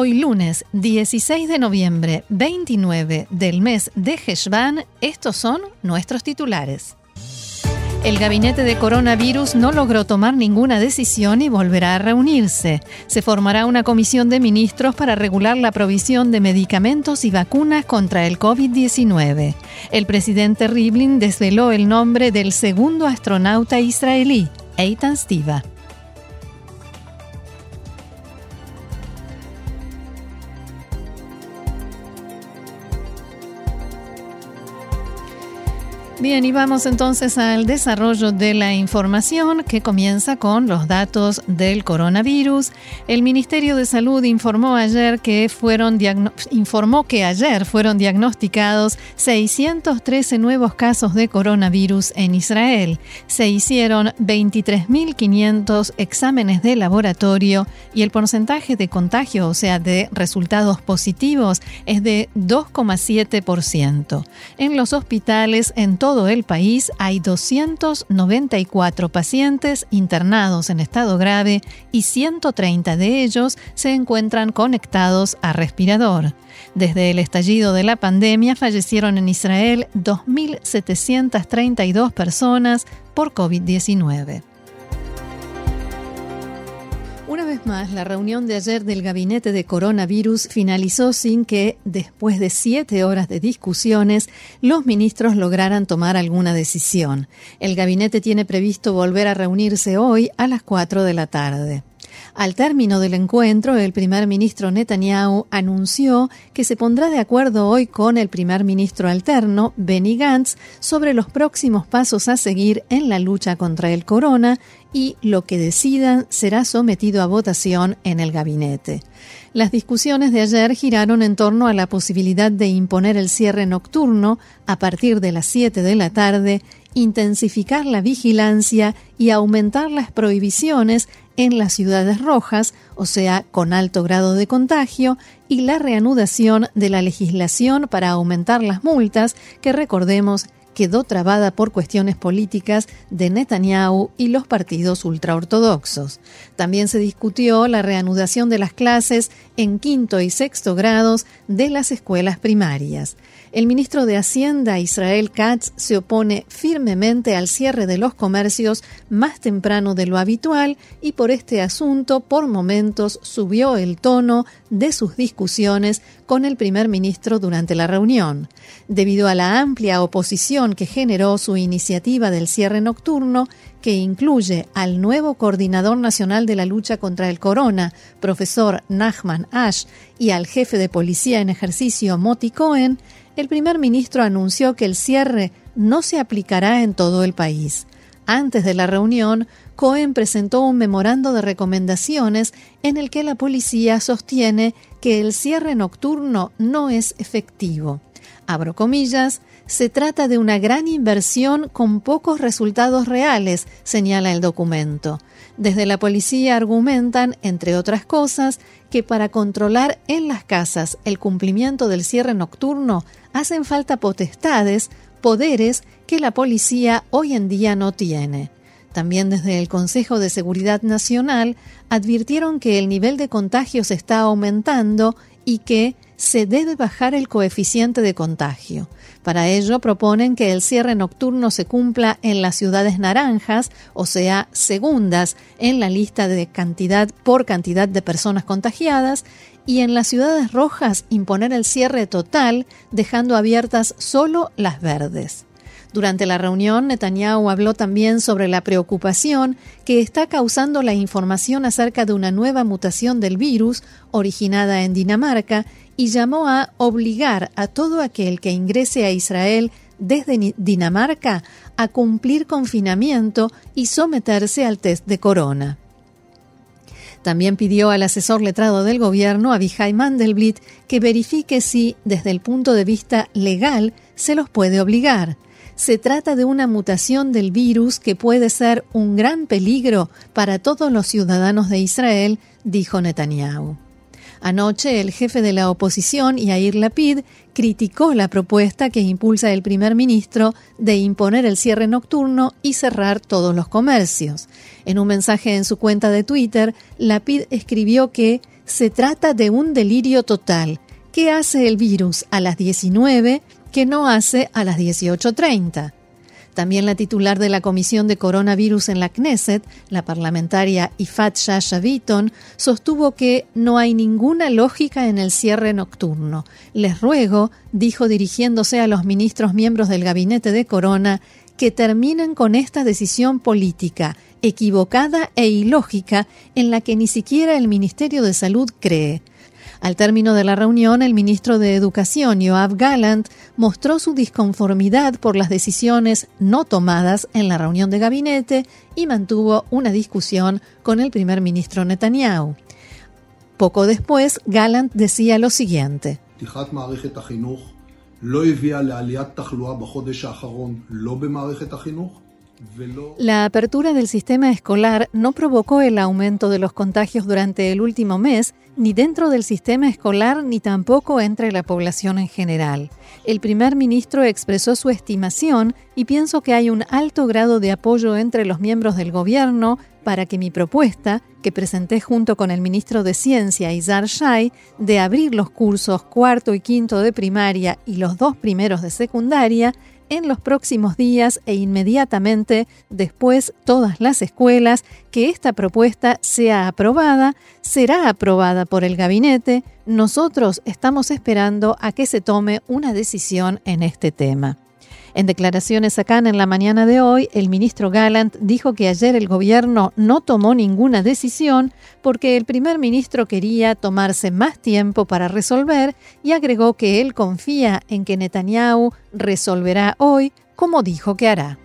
Hoy lunes 16 de noviembre 29 del mes de Heshvan, estos son nuestros titulares. El gabinete de coronavirus no logró tomar ninguna decisión y volverá a reunirse. Se formará una comisión de ministros para regular la provisión de medicamentos y vacunas contra el COVID-19. El presidente Rivlin desveló el nombre del segundo astronauta israelí, Eitan Stiva. Bien, y vamos entonces al desarrollo de la información que comienza con los datos del coronavirus. El Ministerio de Salud informó ayer que fueron informó que ayer fueron diagnosticados 613 nuevos casos de coronavirus en Israel. Se hicieron 23.500 exámenes de laboratorio y el porcentaje de contagio, o sea, de resultados positivos, es de 2,7%. En los hospitales en todo todo el país hay 294 pacientes internados en estado grave y 130 de ellos se encuentran conectados a respirador. Desde el estallido de la pandemia fallecieron en Israel 2.732 personas por COVID-19. Una vez más, la reunión de ayer del gabinete de coronavirus finalizó sin que, después de siete horas de discusiones, los ministros lograran tomar alguna decisión. El gabinete tiene previsto volver a reunirse hoy a las cuatro de la tarde. Al término del encuentro, el primer ministro Netanyahu anunció que se pondrá de acuerdo hoy con el primer ministro alterno, Benny Gantz, sobre los próximos pasos a seguir en la lucha contra el corona y lo que decidan será sometido a votación en el gabinete. Las discusiones de ayer giraron en torno a la posibilidad de imponer el cierre nocturno a partir de las 7 de la tarde, intensificar la vigilancia y aumentar las prohibiciones en las ciudades rojas, o sea, con alto grado de contagio, y la reanudación de la legislación para aumentar las multas, que recordemos quedó trabada por cuestiones políticas de Netanyahu y los partidos ultraortodoxos. También se discutió la reanudación de las clases en quinto y sexto grados de las escuelas primarias. El ministro de Hacienda, Israel Katz, se opone firmemente al cierre de los comercios más temprano de lo habitual y por este asunto por momentos subió el tono de sus discusiones con el primer ministro durante la reunión. Debido a la amplia oposición que generó su iniciativa del cierre nocturno, que incluye al nuevo coordinador nacional de la lucha contra el corona, profesor Nachman Ash, y al jefe de policía en ejercicio Moti Cohen, el primer ministro anunció que el cierre no se aplicará en todo el país. Antes de la reunión, Cohen presentó un memorando de recomendaciones en el que la policía sostiene que el cierre nocturno no es efectivo. Abro comillas, se trata de una gran inversión con pocos resultados reales, señala el documento. Desde la policía argumentan, entre otras cosas, que para controlar en las casas el cumplimiento del cierre nocturno hacen falta potestades, poderes que la policía hoy en día no tiene. También desde el Consejo de Seguridad Nacional advirtieron que el nivel de contagios está aumentando y que se debe bajar el coeficiente de contagio. Para ello proponen que el cierre nocturno se cumpla en las ciudades naranjas, o sea, segundas en la lista de cantidad por cantidad de personas contagiadas, y en las ciudades rojas imponer el cierre total, dejando abiertas solo las verdes. Durante la reunión, Netanyahu habló también sobre la preocupación que está causando la información acerca de una nueva mutación del virus originada en Dinamarca y llamó a obligar a todo aquel que ingrese a Israel desde Dinamarca a cumplir confinamiento y someterse al test de corona. También pidió al asesor letrado del gobierno, Abihai Mandelblit, que verifique si, desde el punto de vista legal, se los puede obligar. Se trata de una mutación del virus que puede ser un gran peligro para todos los ciudadanos de Israel, dijo Netanyahu. Anoche el jefe de la oposición, Yair Lapid, criticó la propuesta que impulsa el primer ministro de imponer el cierre nocturno y cerrar todos los comercios. En un mensaje en su cuenta de Twitter, Lapid escribió que se trata de un delirio total. ¿Qué hace el virus a las 19 que no hace a las 18.30? También la titular de la Comisión de Coronavirus en la Knesset, la parlamentaria Ifat Shasha sostuvo que no hay ninguna lógica en el cierre nocturno. Les ruego, dijo dirigiéndose a los ministros miembros del gabinete de Corona, que terminen con esta decisión política, equivocada e ilógica, en la que ni siquiera el Ministerio de Salud cree. Al término de la reunión, el ministro de Educación, Yoav Gallant, mostró su disconformidad por las decisiones no tomadas en la reunión de gabinete y mantuvo una discusión con el primer ministro Netanyahu. Poco después, Gallant decía lo siguiente. La apertura del sistema escolar no provocó el aumento de los contagios durante el último mes, ni dentro del sistema escolar, ni tampoco entre la población en general. El primer ministro expresó su estimación y pienso que hay un alto grado de apoyo entre los miembros del gobierno para que mi propuesta, que presenté junto con el ministro de Ciencia, Izar Shai, de abrir los cursos cuarto y quinto de primaria y los dos primeros de secundaria, en los próximos días e inmediatamente después todas las escuelas que esta propuesta sea aprobada, será aprobada por el gabinete. Nosotros estamos esperando a que se tome una decisión en este tema. En declaraciones acá en la mañana de hoy, el ministro Gallant dijo que ayer el gobierno no tomó ninguna decisión porque el primer ministro quería tomarse más tiempo para resolver y agregó que él confía en que Netanyahu resolverá hoy como dijo que hará.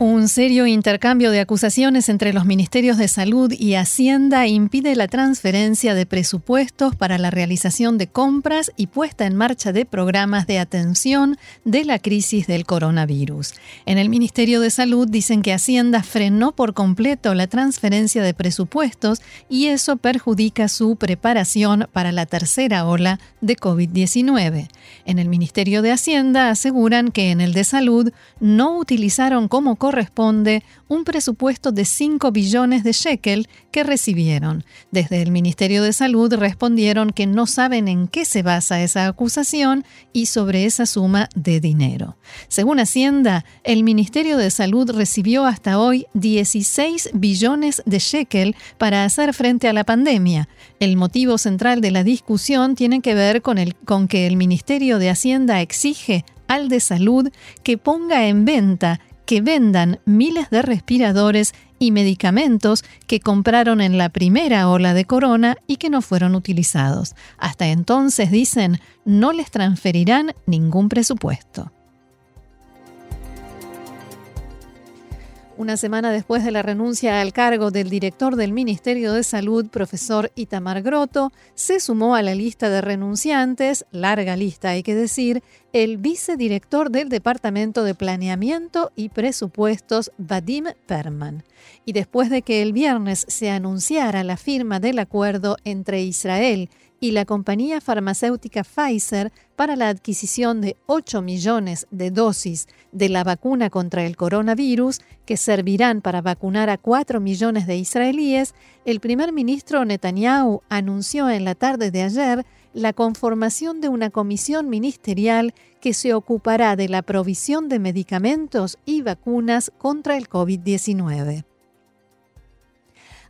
Un serio intercambio de acusaciones entre los ministerios de Salud y Hacienda impide la transferencia de presupuestos para la realización de compras y puesta en marcha de programas de atención de la crisis del coronavirus. En el Ministerio de Salud dicen que Hacienda frenó por completo la transferencia de presupuestos y eso perjudica su preparación para la tercera ola de COVID-19. En el Ministerio de Hacienda aseguran que en el de Salud no utilizaron como corresponde un presupuesto de 5 billones de shekel que recibieron. Desde el Ministerio de Salud respondieron que no saben en qué se basa esa acusación y sobre esa suma de dinero. Según Hacienda, el Ministerio de Salud recibió hasta hoy 16 billones de shekel para hacer frente a la pandemia. El motivo central de la discusión tiene que ver con, el, con que el Ministerio de Hacienda exige al de salud que ponga en venta que vendan miles de respiradores y medicamentos que compraron en la primera ola de corona y que no fueron utilizados. Hasta entonces, dicen, no les transferirán ningún presupuesto. Una semana después de la renuncia al cargo del director del Ministerio de Salud, profesor Itamar Grotto, se sumó a la lista de renunciantes, larga lista hay que decir, el vicedirector del Departamento de Planeamiento y Presupuestos, Vadim Perman. Y después de que el viernes se anunciara la firma del acuerdo entre Israel y la compañía farmacéutica Pfizer para la adquisición de 8 millones de dosis de la vacuna contra el coronavirus que servirán para vacunar a 4 millones de israelíes, el primer ministro Netanyahu anunció en la tarde de ayer la conformación de una comisión ministerial que se ocupará de la provisión de medicamentos y vacunas contra el COVID-19.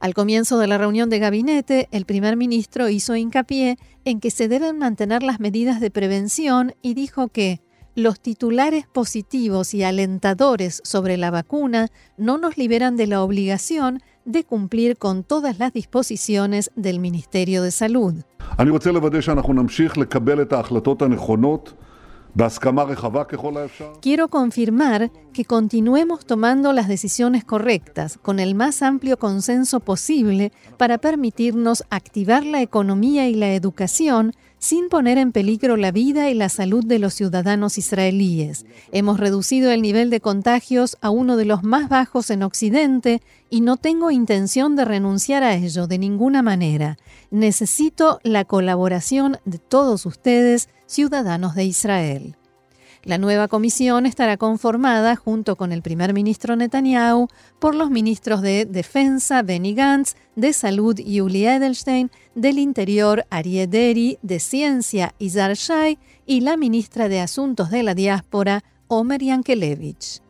Al comienzo de la reunión de gabinete, el primer ministro hizo hincapié en que se deben mantener las medidas de prevención y dijo que los titulares positivos y alentadores sobre la vacuna no nos liberan de la obligación de cumplir con todas las disposiciones del Ministerio de Salud. Quiero confirmar que continuemos tomando las decisiones correctas con el más amplio consenso posible para permitirnos activar la economía y la educación sin poner en peligro la vida y la salud de los ciudadanos israelíes. Hemos reducido el nivel de contagios a uno de los más bajos en Occidente y no tengo intención de renunciar a ello de ninguna manera. Necesito la colaboración de todos ustedes, ciudadanos de Israel. La nueva comisión estará conformada, junto con el primer ministro Netanyahu, por los ministros de Defensa Benny Gantz, de Salud Yuli Edelstein, del Interior Arieh Deri, de Ciencia Izar Shai y la ministra de Asuntos de la Diáspora Omer Yankelevich.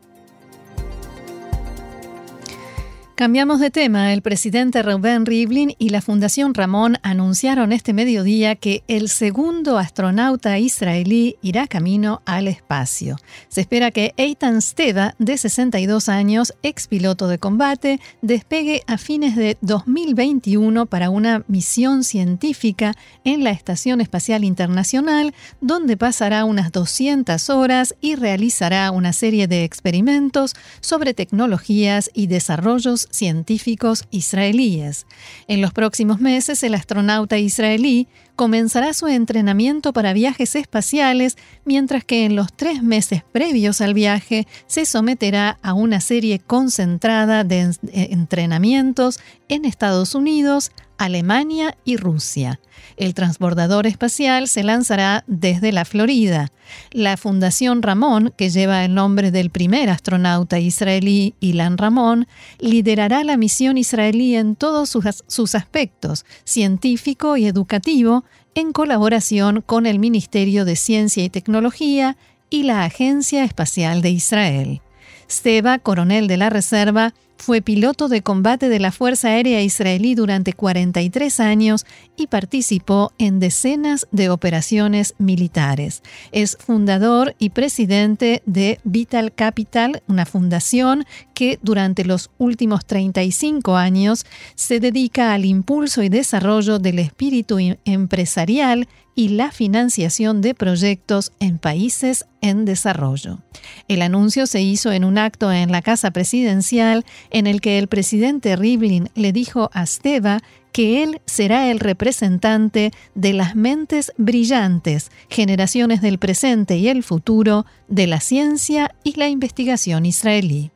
Cambiamos de tema. El presidente Reuben Rivlin y la Fundación Ramón anunciaron este mediodía que el segundo astronauta israelí irá camino al espacio. Se espera que Eitan Steva, de 62 años, ex piloto de combate, despegue a fines de 2021 para una misión científica en la Estación Espacial Internacional, donde pasará unas 200 horas y realizará una serie de experimentos sobre tecnologías y desarrollos científicos israelíes. En los próximos meses, el astronauta israelí comenzará su entrenamiento para viajes espaciales, mientras que en los tres meses previos al viaje se someterá a una serie concentrada de entrenamientos en Estados Unidos, Alemania y Rusia. El transbordador espacial se lanzará desde la Florida. La Fundación Ramón, que lleva el nombre del primer astronauta israelí Ilan Ramón, liderará la misión israelí en todos sus, aspectos, científico y educativo, en colaboración con el Ministerio de Ciencia y Tecnología y la Agencia Espacial de Israel. Steva, coronel de la Reserva, fue piloto de combate de la Fuerza Aérea Israelí durante 43 años y participó en decenas de operaciones militares. Es fundador y presidente de Vital Capital, una fundación que durante los últimos 35 años se dedica al impulso y desarrollo del espíritu empresarial y la financiación de proyectos en países en desarrollo. El anuncio se hizo en un acto en la Casa Presidencial en el que el presidente Rivlin le dijo a Steva que él será el representante de las mentes brillantes, generaciones del presente y el futuro, de la ciencia y la investigación israelí.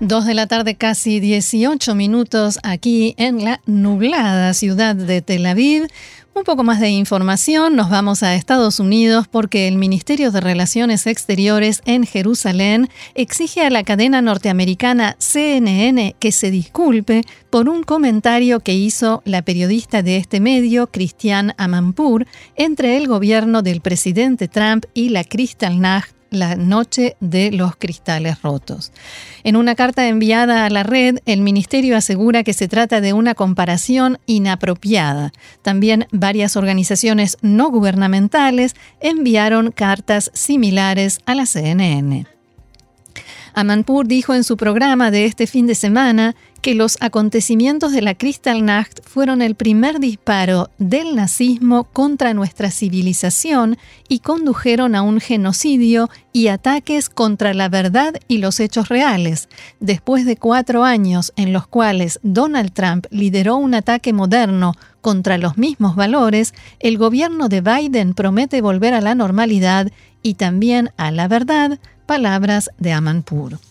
Dos de la tarde, casi 18 minutos aquí en la nublada ciudad de Tel Aviv. Un poco más de información, nos vamos a Estados Unidos porque el Ministerio de Relaciones Exteriores en Jerusalén exige a la cadena norteamericana CNN que se disculpe por un comentario que hizo la periodista de este medio, Christiane Amanpour, entre el gobierno del presidente Trump y la Kristallnacht la noche de los cristales rotos. En una carta enviada a la red, el ministerio asegura que se trata de una comparación inapropiada. También varias organizaciones no gubernamentales enviaron cartas similares a la CNN. Amanpour dijo en su programa de este fin de semana que los acontecimientos de la Kristallnacht fueron el primer disparo del nazismo contra nuestra civilización y condujeron a un genocidio y ataques contra la verdad y los hechos reales. Después de cuatro años en los cuales Donald Trump lideró un ataque moderno contra los mismos valores, el gobierno de Biden promete volver a la normalidad y también a la verdad, palabras de Amanpour.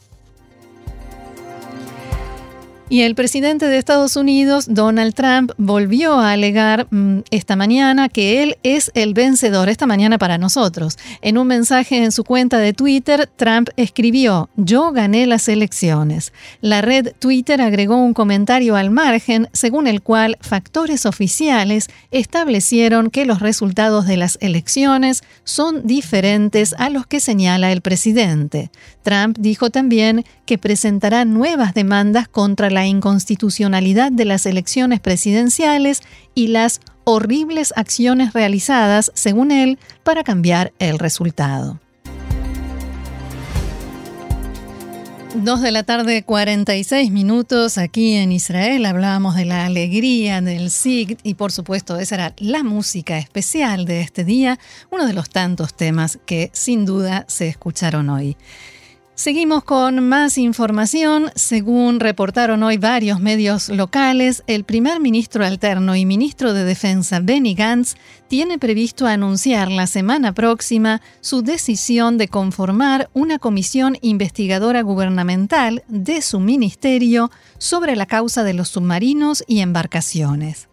Y el presidente de Estados Unidos, Donald Trump, volvió a alegar mm, esta mañana que él es el vencedor, esta mañana para nosotros. En un mensaje en su cuenta de Twitter, Trump escribió, yo gané las elecciones. La red Twitter agregó un comentario al margen, según el cual factores oficiales establecieron que los resultados de las elecciones son diferentes a los que señala el presidente. Trump dijo también que presentará nuevas demandas contra la inconstitucionalidad de las elecciones presidenciales y las horribles acciones realizadas, según él, para cambiar el resultado. Dos de la tarde, 46 minutos aquí en Israel. Hablábamos de la alegría del SIG y por supuesto esa era la música especial de este día, uno de los tantos temas que sin duda se escucharon hoy. Seguimos con más información. Según reportaron hoy varios medios locales, el primer ministro alterno y ministro de Defensa Benny Gantz tiene previsto anunciar la semana próxima su decisión de conformar una comisión investigadora gubernamental de su ministerio sobre la causa de los submarinos y embarcaciones.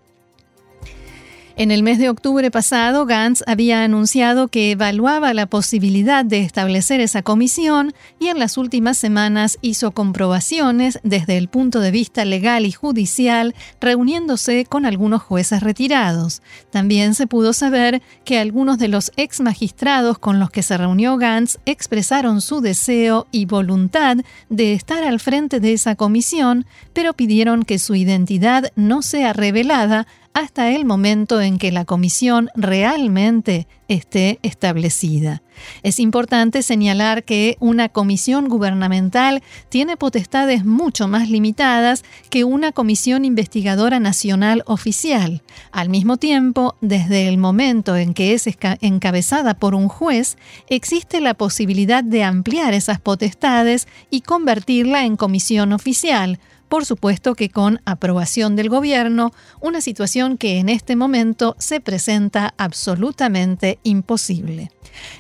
En el mes de octubre pasado, Gantz había anunciado que evaluaba la posibilidad de establecer esa comisión y en las últimas semanas hizo comprobaciones desde el punto de vista legal y judicial, reuniéndose con algunos jueces retirados. También se pudo saber que algunos de los ex magistrados con los que se reunió Gantz expresaron su deseo y voluntad de estar al frente de esa comisión, pero pidieron que su identidad no sea revelada hasta el momento en que la comisión realmente esté establecida. Es importante señalar que una comisión gubernamental tiene potestades mucho más limitadas que una comisión investigadora nacional oficial. Al mismo tiempo, desde el momento en que es encabezada por un juez, existe la posibilidad de ampliar esas potestades y convertirla en comisión oficial, por supuesto que con aprobación del gobierno, una situación que en este momento se presenta absolutamente imposible.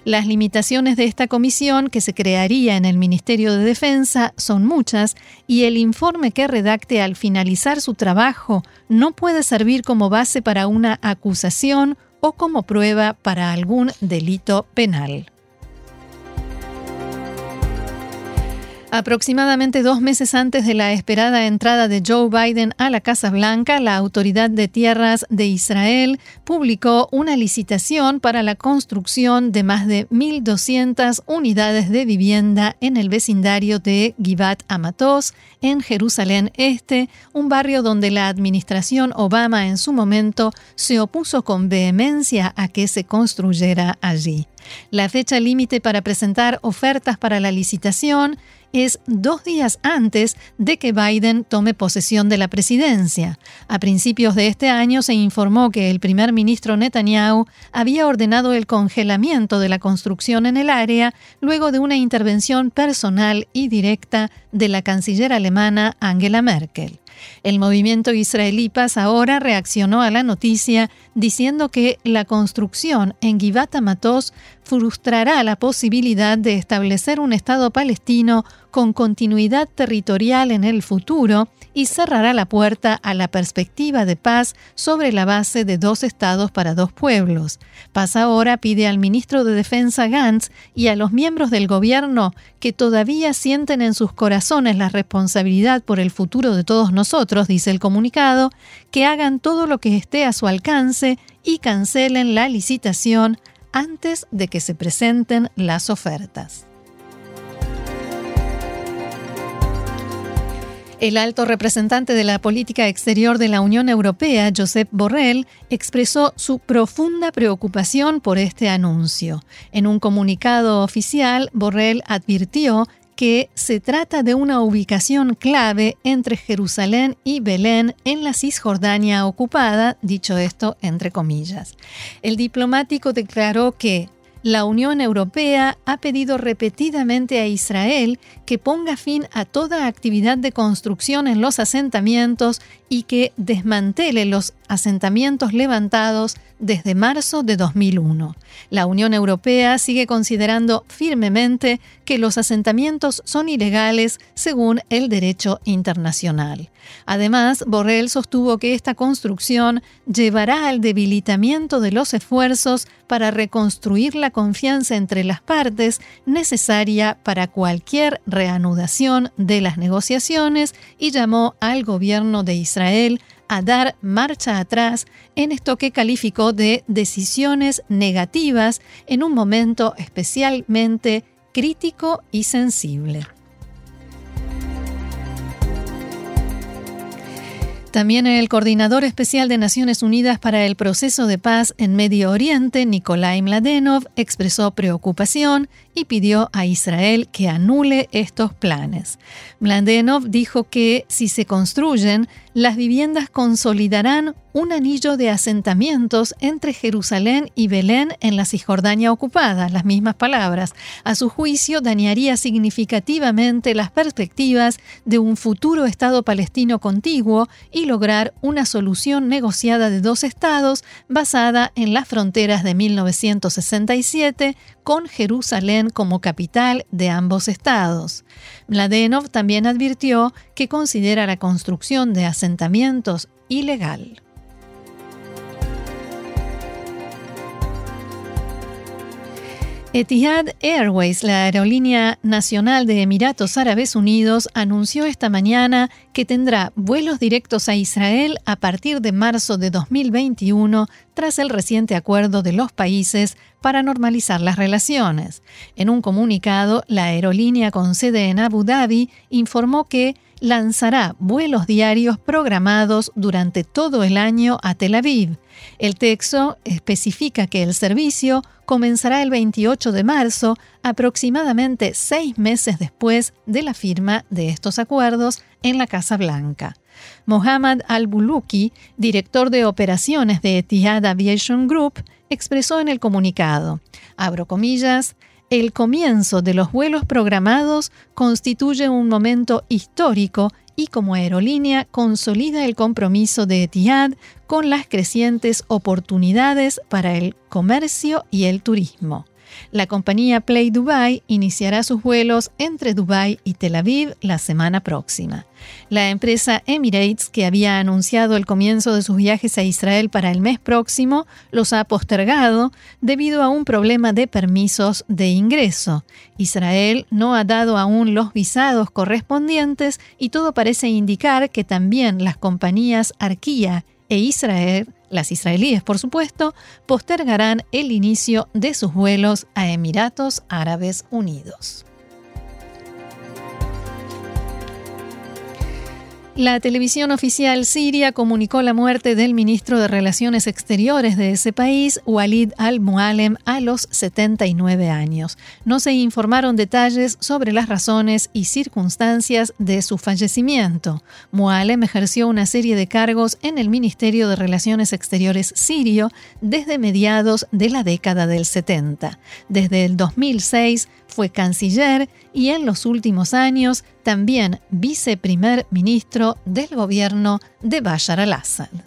Las limitaciones de esta comisión que se crearía en el Ministerio de Defensa son muchas y el informe que redacte al finalizar su trabajo no puede servir como base para una acusación o como prueba para algún delito penal. Aproximadamente dos meses antes de la esperada entrada de Joe Biden a la Casa Blanca, la Autoridad de Tierras de Israel publicó una licitación para la construcción de más de 1.200 unidades de vivienda en el vecindario de Givat Amatos, en Jerusalén Este, un barrio donde la administración Obama en su momento se opuso con vehemencia a que se construyera allí. La fecha límite para presentar ofertas para la licitación es dos días antes de que Biden tome posesión de la presidencia. A principios de este año se informó que el primer ministro Netanyahu había ordenado el congelamiento de la construcción en el área luego de una intervención personal y directa de la canciller alemana Angela Merkel. El movimiento israelí Paz ahora reaccionó a la noticia diciendo que la construcción en Givat Matos frustrará la posibilidad de establecer un Estado palestino con continuidad territorial en el futuro y cerrará la puerta a la perspectiva de paz sobre la base de dos estados para dos pueblos. Paz ahora pide al ministro de Defensa Gantz y a los miembros del gobierno que todavía sienten en sus corazones la responsabilidad por el futuro de todos nosotros, dice el comunicado, que hagan todo lo que esté a su alcance y cancelen la licitación antes de que se presenten las ofertas. El alto representante de la política exterior de la Unión Europea, Josep Borrell, expresó su profunda preocupación por este anuncio. En un comunicado oficial, Borrell advirtió que se trata de una ubicación clave entre Jerusalén y Belén en la Cisjordania ocupada, dicho esto entre comillas. El diplomático declaró que la Unión Europea ha pedido repetidamente a Israel que ponga fin a toda actividad de construcción en los asentamientos y que desmantele los asentamientos levantados desde marzo de 2001. La Unión Europea sigue considerando firmemente que los asentamientos son ilegales según el derecho internacional. Además, Borrell sostuvo que esta construcción llevará al debilitamiento de los esfuerzos para reconstruir la confianza entre las partes necesaria para cualquier reanudación de las negociaciones y llamó al gobierno de Israel a dar marcha atrás en esto que calificó de decisiones negativas en un momento especialmente crítico y sensible. También el coordinador especial de Naciones Unidas para el proceso de paz en Medio Oriente, Nikolai Mladenov, expresó preocupación y pidió a Israel que anule estos planes. Mladenov dijo que si se construyen, las viviendas consolidarán un anillo de asentamientos entre Jerusalén y Belén en la Cisjordania ocupada, las mismas palabras. A su juicio, dañaría significativamente las perspectivas de un futuro Estado palestino contiguo y lograr una solución negociada de dos estados basada en las fronteras de 1967 con Jerusalén como capital de ambos estados. Mladenov también advirtió que considera la construcción de asentamientos ilegal. Etihad Airways, la aerolínea nacional de Emiratos Árabes Unidos, anunció esta mañana que tendrá vuelos directos a Israel a partir de marzo de 2021 tras el reciente acuerdo de los países para normalizar las relaciones. En un comunicado, la aerolínea con sede en Abu Dhabi informó que lanzará vuelos diarios programados durante todo el año a Tel Aviv. El texto especifica que el servicio comenzará el 28 de marzo, aproximadamente seis meses después de la firma de estos acuerdos en la Casa Blanca. Mohammad Al-Buluki, director de operaciones de Etihad Aviation Group, expresó en el comunicado, abro comillas, el comienzo de los vuelos programados constituye un momento histórico y como aerolínea consolida el compromiso de Etihad con las crecientes oportunidades para el comercio y el turismo. La compañía Play Dubai iniciará sus vuelos entre Dubai y Tel Aviv la semana próxima. La empresa Emirates, que había anunciado el comienzo de sus viajes a Israel para el mes próximo, los ha postergado debido a un problema de permisos de ingreso. Israel no ha dado aún los visados correspondientes y todo parece indicar que también las compañías Arquía e Israel las israelíes, por supuesto, postergarán el inicio de sus vuelos a Emiratos Árabes Unidos. La televisión oficial siria comunicó la muerte del ministro de Relaciones Exteriores de ese país, Walid al-Mualem, a los 79 años. No se informaron detalles sobre las razones y circunstancias de su fallecimiento. Mualem ejerció una serie de cargos en el Ministerio de Relaciones Exteriores sirio desde mediados de la década del 70. Desde el 2006 fue canciller y en los últimos años también viceprimer ministro del gobierno de Bashar al-Assad.